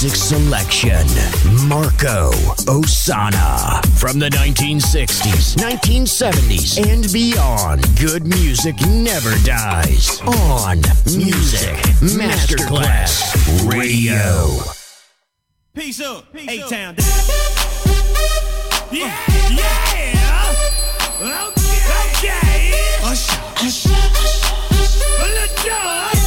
Music selection, Marco Ossanna. From the 1960s, 1970s, and beyond, good music never dies. On Music Masterclass Radio. Peace up, A-Town. Yeah, yeah. Okay, okay. Usher, usher, usher. Let's go.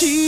Decided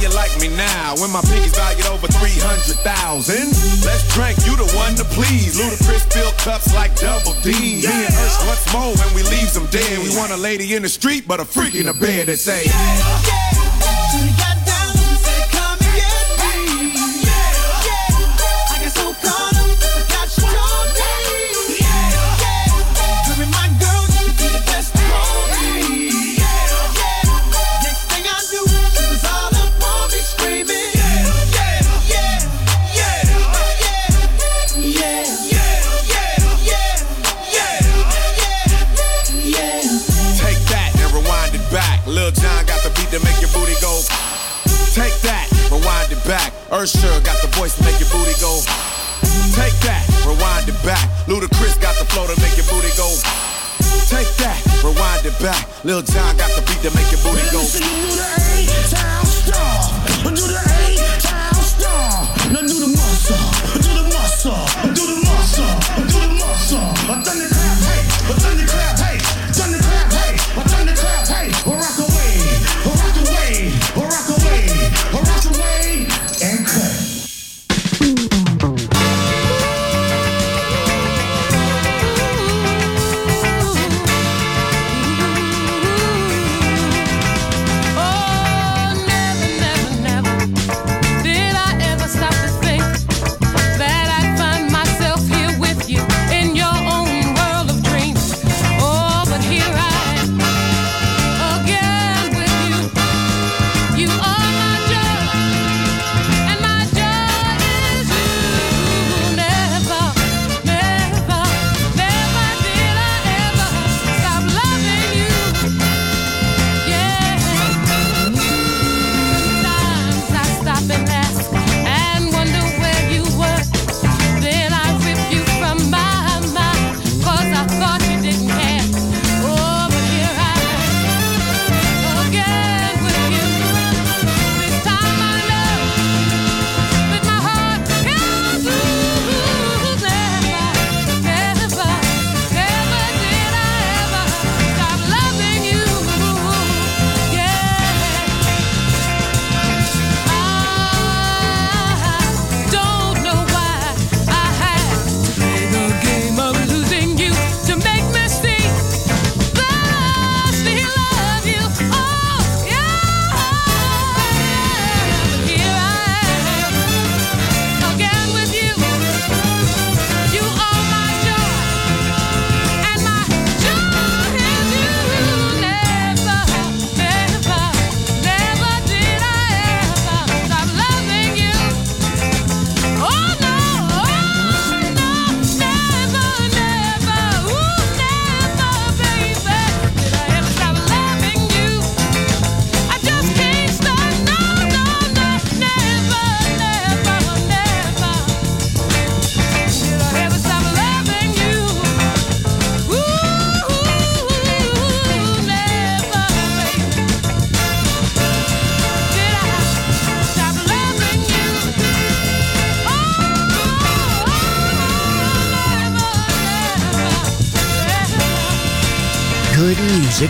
You like me now when my pinky's valued over 300,000? Let's drink, you the one to please. Ludacris fill cups like double D. Me and once more when we leaves them dead. We want a lady in the street, but a freak in the bed that say, Shawty Usher got the voice to make your booty go. Take that, rewind it back. Ludacris got the flow to make your booty go. Take that, rewind it back. Lil Jon got the beat to make your booty go.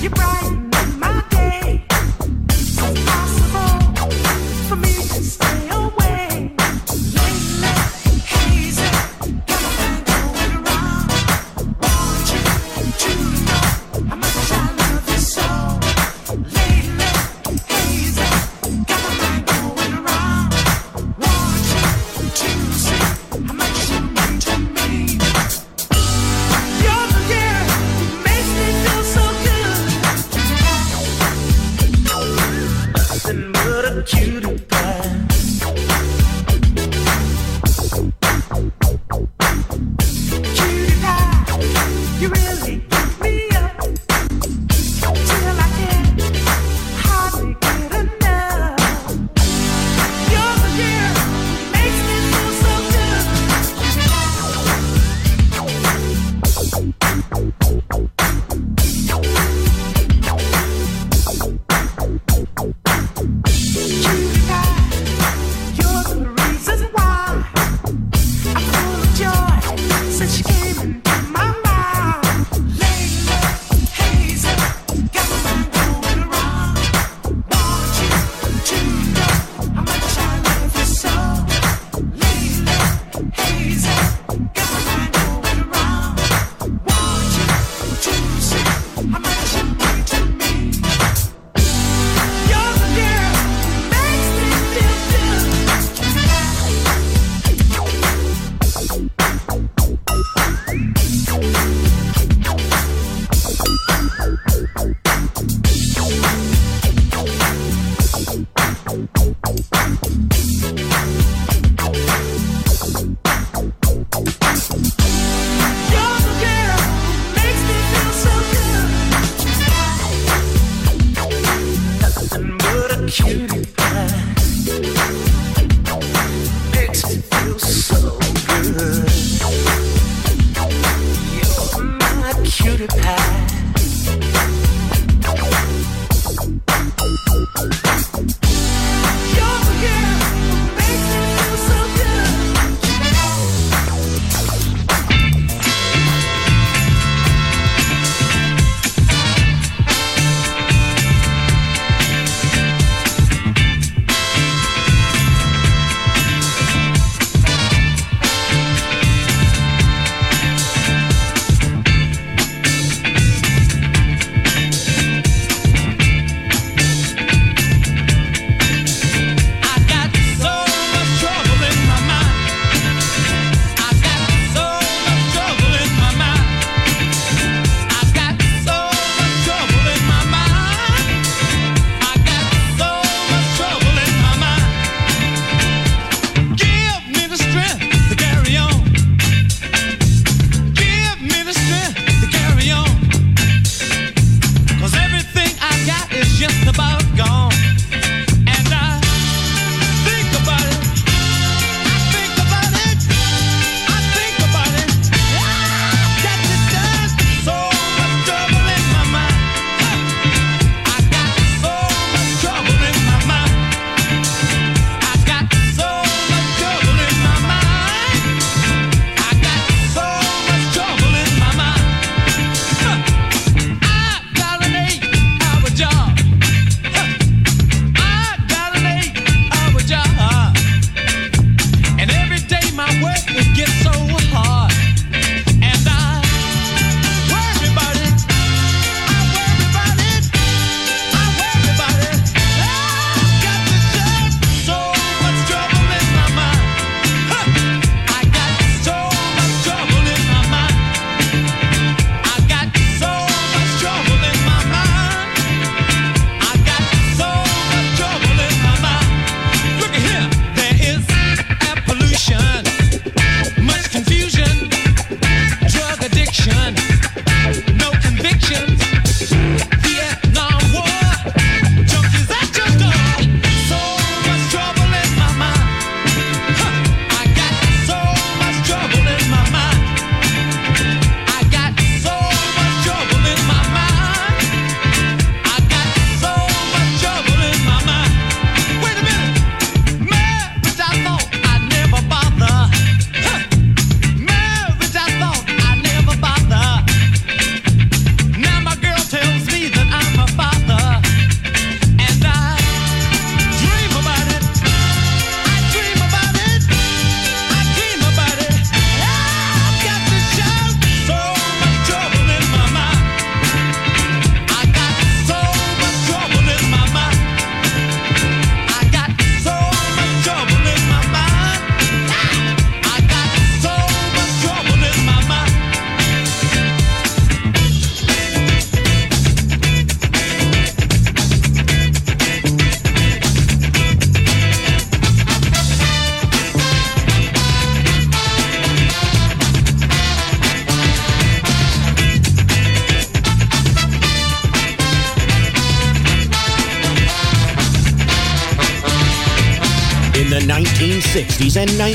You're bright.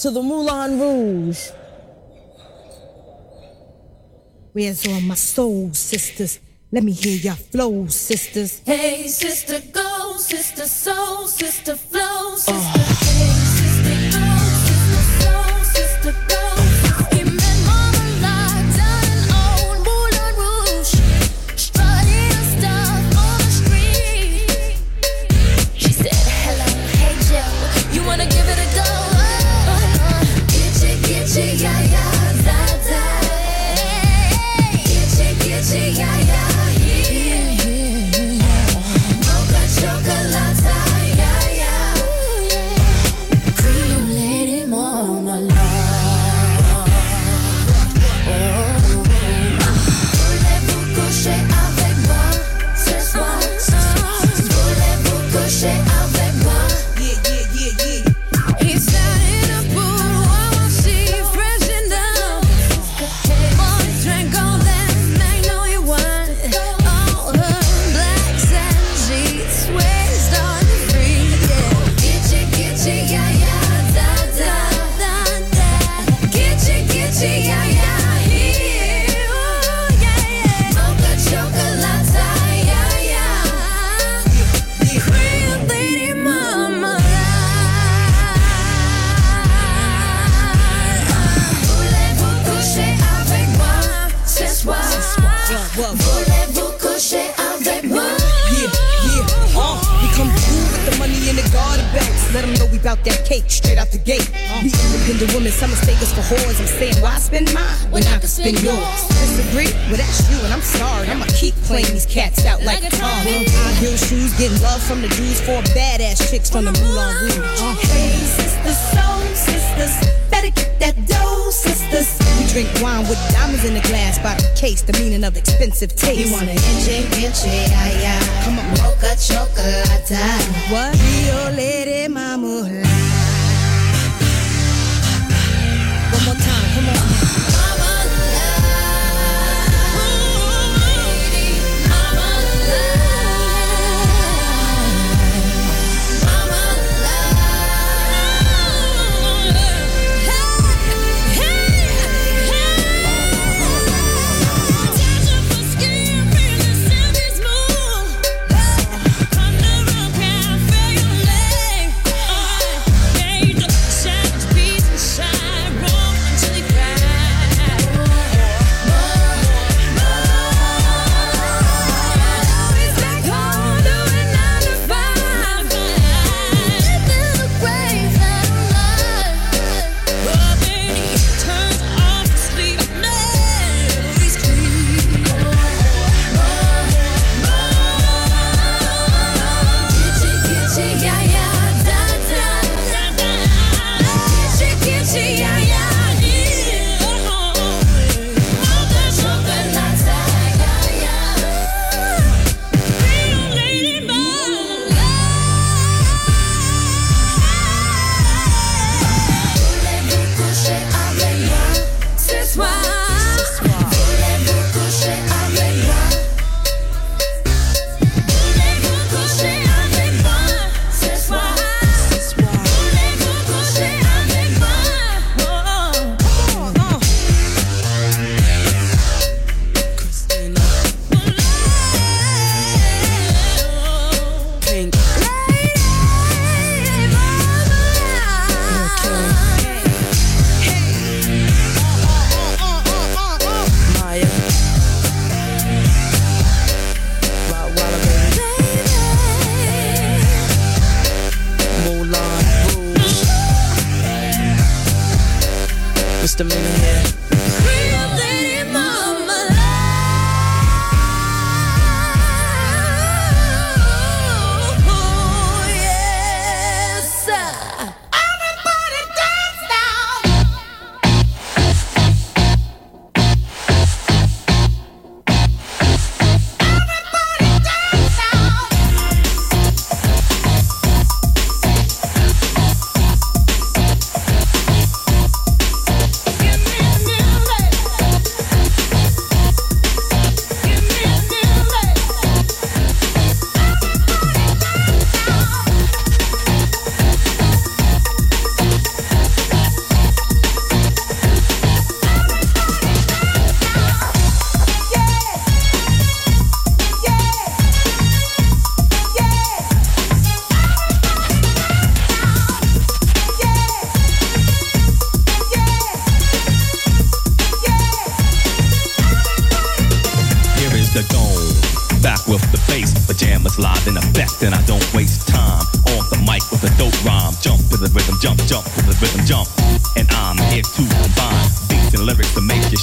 to the Moulin Rouge. Where's all my soul, sisters? Let me hear your flow, sisters. Hey, sister, go, sister, soul, sister, flow, uh. sister. Oh.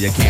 y aquí.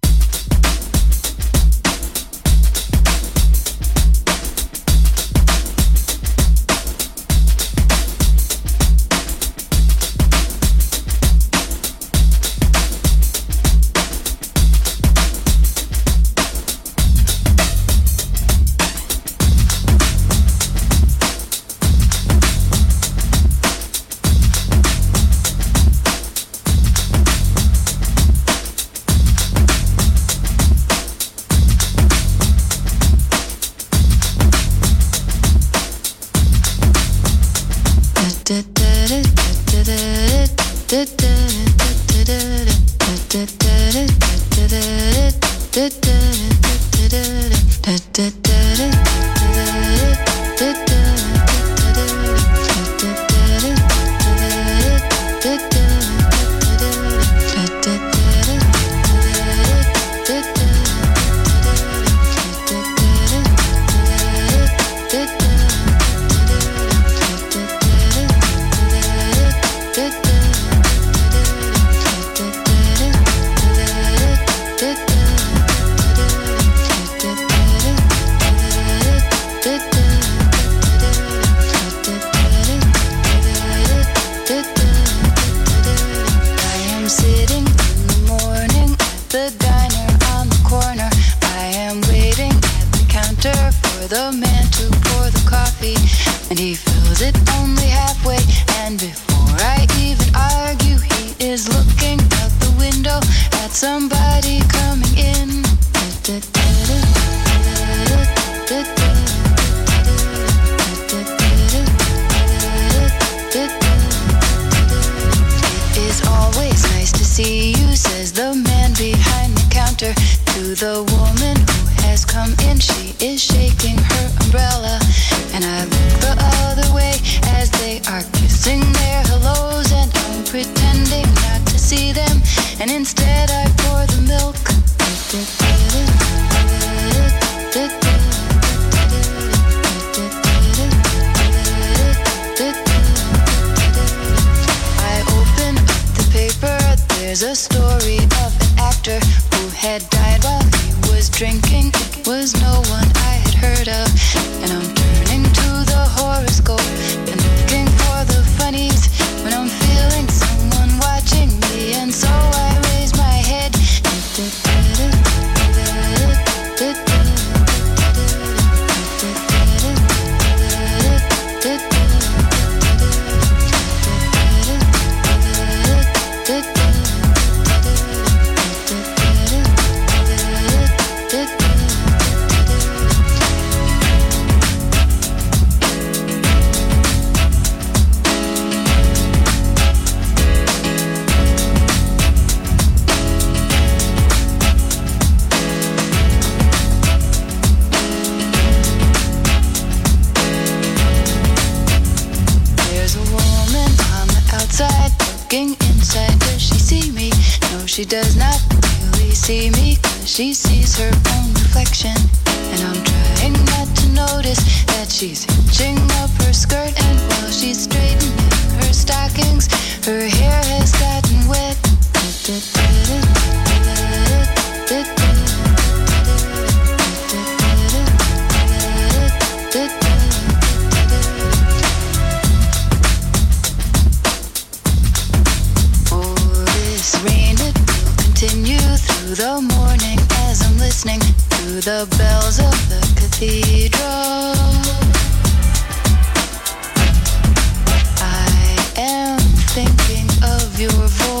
to the woman who has come in. She is shaking her umbrella, and I. the morning as I'm listening to the bells of the cathedral. I am thinking of your voice.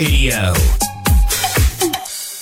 Radio.